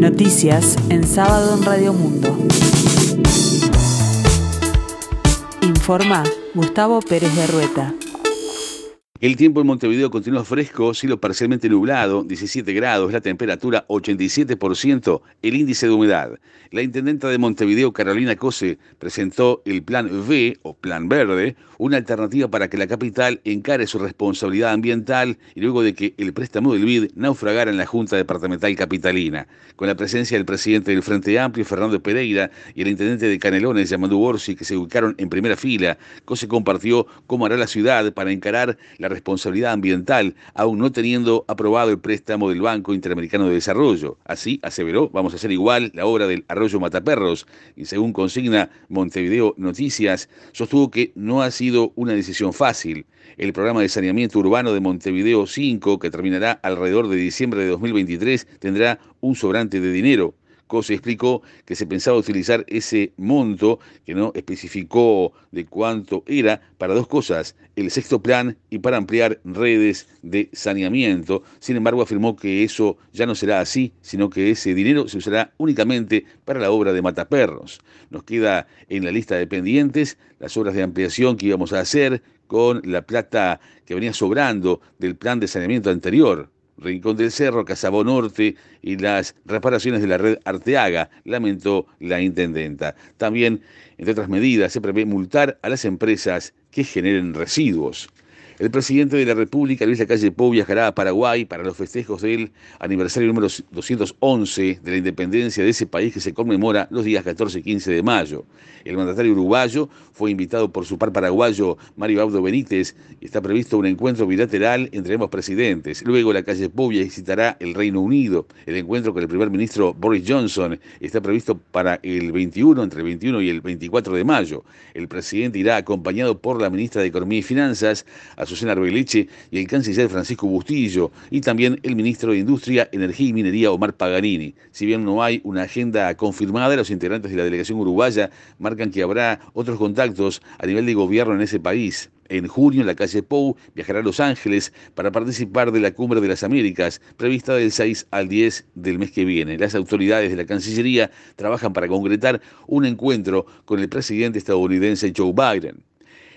Noticias en sábado en Radio Mundo. Informa Gustavo Pérez de Rueta. El tiempo en Montevideo continúa fresco, cielo parcialmente nublado, 17 grados, la temperatura 87%, el índice de humedad. La intendenta de Montevideo, Carolina Cose, presentó el Plan V o Plan Verde, una alternativa para que la capital encare su responsabilidad ambiental y luego de que el préstamo del BID naufragara en la Junta Departamental Capitalina. Con la presencia del presidente del Frente Amplio, Fernando Pereira, y el intendente de Canelones, Yamandu Borsi, que se ubicaron en primera fila, Cose compartió cómo hará la ciudad para encarar la responsabilidad ambiental, aún no teniendo aprobado el préstamo del Banco Interamericano de Desarrollo. Así, aseveró, vamos a hacer igual la obra del Arroyo Mataperros, y según consigna Montevideo Noticias, sostuvo que no ha sido una decisión fácil. El programa de saneamiento urbano de Montevideo 5, que terminará alrededor de diciembre de 2023, tendrá un sobrante de dinero. Cose explicó que se pensaba utilizar ese monto, que no especificó de cuánto era, para dos cosas, el sexto plan y para ampliar redes de saneamiento. Sin embargo, afirmó que eso ya no será así, sino que ese dinero se usará únicamente para la obra de Mataperros. Nos queda en la lista de pendientes las obras de ampliación que íbamos a hacer con la plata que venía sobrando del plan de saneamiento anterior. Rincón del Cerro, Casabó Norte y las reparaciones de la red Arteaga, lamentó la intendenta. También, entre otras medidas, se prevé multar a las empresas que generen residuos. El presidente de la República, Luis Lacalle Pou, viajará a Paraguay para los festejos del aniversario número 211 de la independencia de ese país que se conmemora los días 14 y 15 de mayo. El mandatario uruguayo fue invitado por su par paraguayo Mario Abdo Benítez y está previsto un encuentro bilateral entre ambos presidentes. Luego la calle Pou visitará el Reino Unido. El encuentro con el primer ministro Boris Johnson está previsto para el 21, entre el 21 y el 24 de mayo. El presidente irá acompañado por la ministra de Economía y Finanzas, Azucena Arbeleche, y el canciller Francisco Bustillo, y también el ministro de Industria, Energía y Minería, Omar Paganini. Si bien no hay una agenda confirmada, los integrantes de la delegación uruguaya marcan que habrá otros contactos a nivel de gobierno en ese país. En junio, la calle Pou viajará a Los Ángeles para participar de la Cumbre de las Américas, prevista del 6 al 10 del mes que viene. Las autoridades de la Cancillería trabajan para concretar un encuentro con el presidente estadounidense Joe Biden.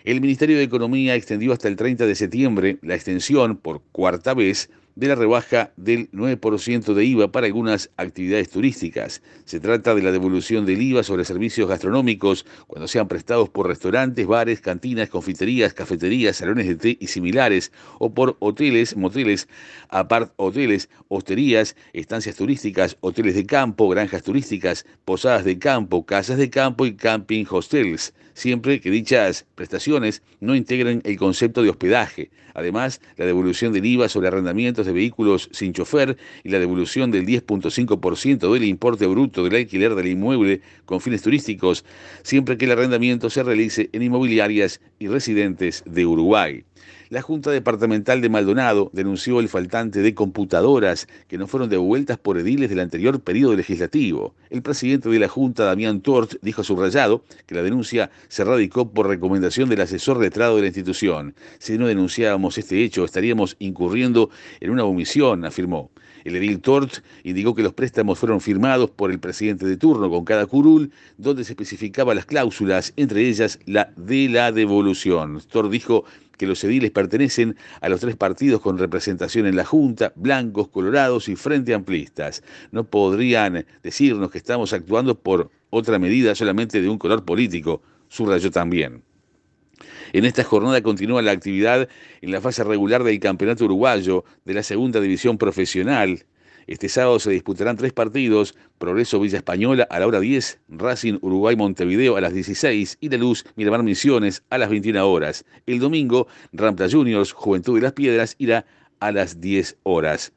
El Ministerio de Economía extendió hasta el 30 de septiembre la extensión por cuarta vez de la rebaja del 9% de IVA para algunas actividades turísticas. Se trata de la devolución del IVA sobre servicios gastronómicos cuando sean prestados por restaurantes, bares, cantinas, confiterías, cafeterías, salones de té y similares, o por hoteles, moteles, apart hoteles, hosterías, estancias turísticas, hoteles de campo, granjas turísticas, posadas de campo, casas de campo y camping hostels, siempre que dichas prestaciones no integren el concepto de hospedaje. Además, la devolución del IVA sobre arrendamientos de vehículos sin chofer y la devolución del 10.5% del importe bruto del alquiler del inmueble con fines turísticos, siempre que el arrendamiento se realice en inmobiliarias y residentes de Uruguay. La Junta Departamental de Maldonado denunció el faltante de computadoras que no fueron devueltas por ediles del anterior periodo legislativo. El presidente de la Junta, Damián Tort, dijo subrayado que la denuncia se radicó por recomendación del asesor letrado de la institución. Si no denunciábamos este hecho, estaríamos incurriendo en una omisión, afirmó. El edil Tort indicó que los préstamos fueron firmados por el presidente de turno con cada curul, donde se especificaba las cláusulas, entre ellas la de la devolución. Tort dijo que los ediles pertenecen a los tres partidos con representación en la Junta, blancos, colorados y frente amplistas. No podrían decirnos que estamos actuando por otra medida solamente de un color político, subrayó también. En esta jornada continúa la actividad en la fase regular del Campeonato Uruguayo de la Segunda División Profesional. Este sábado se disputarán tres partidos, Progreso Villa Española a la hora 10, Racing Uruguay Montevideo a las 16 y La Luz Miramar Misiones a las 21 horas. El domingo, Rampla Juniors Juventud de las Piedras irá a las 10 horas.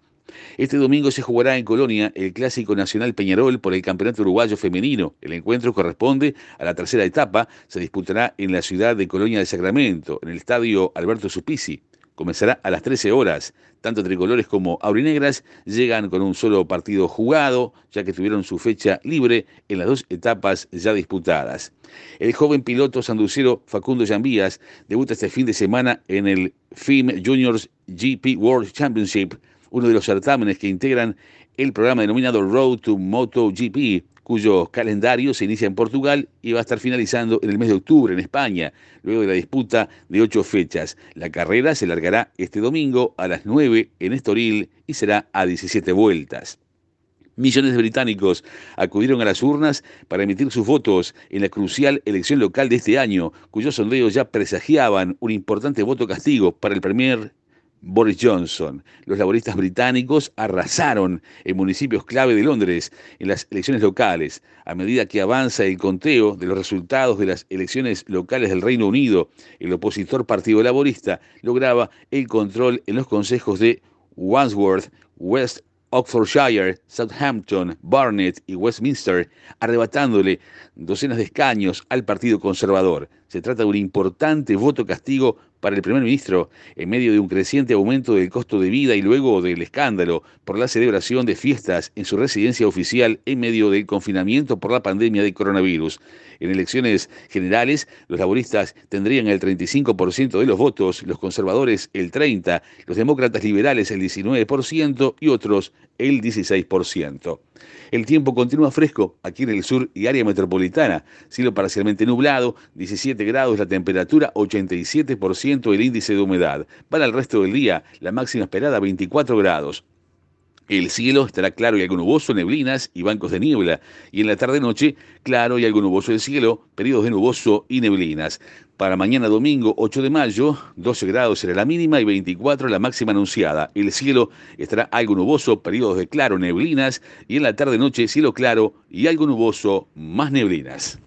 Este domingo se jugará en Colonia el Clásico Nacional Peñarol por el Campeonato Uruguayo Femenino. El encuentro corresponde a la tercera etapa. Se disputará en la ciudad de Colonia de Sacramento, en el estadio Alberto Supici. Comenzará a las 13 horas. Tanto tricolores como aurinegras llegan con un solo partido jugado, ya que tuvieron su fecha libre en las dos etapas ya disputadas. El joven piloto sanducero Facundo Llambías debuta este fin de semana en el FIM Juniors GP World Championship uno de los certámenes que integran el programa denominado Road to MotoGP, cuyo calendario se inicia en Portugal y va a estar finalizando en el mes de octubre en España, luego de la disputa de ocho fechas. La carrera se largará este domingo a las 9 en Estoril y será a 17 vueltas. Millones de británicos acudieron a las urnas para emitir sus votos en la crucial elección local de este año, cuyos sondeos ya presagiaban un importante voto castigo para el Premier Boris Johnson. Los laboristas británicos arrasaron en municipios clave de Londres en las elecciones locales. A medida que avanza el conteo de los resultados de las elecciones locales del Reino Unido, el opositor Partido Laborista lograba el control en los consejos de Wandsworth, West Oxfordshire, Southampton, Barnet y Westminster, arrebatándole docenas de escaños al Partido Conservador. Se trata de un importante voto castigo para el primer ministro en medio de un creciente aumento del costo de vida y luego del escándalo por la celebración de fiestas en su residencia oficial en medio del confinamiento por la pandemia de coronavirus. En elecciones generales, los laboristas tendrían el 35% de los votos, los conservadores el 30%, los demócratas liberales el 19% y otros el 16%. El tiempo continúa fresco aquí en el sur y área metropolitana. Cielo parcialmente nublado, 17 grados la temperatura, 87% el índice de humedad. Para el resto del día, la máxima esperada 24 grados. El cielo estará claro y algo nuboso, neblinas y bancos de niebla. Y en la tarde-noche, claro y algo nuboso el cielo, periodos de nuboso y neblinas. Para mañana domingo 8 de mayo, 12 grados será la mínima y 24 la máxima anunciada. El cielo estará algo nuboso, periodos de claro, neblinas. Y en la tarde-noche, cielo claro y algo nuboso, más neblinas.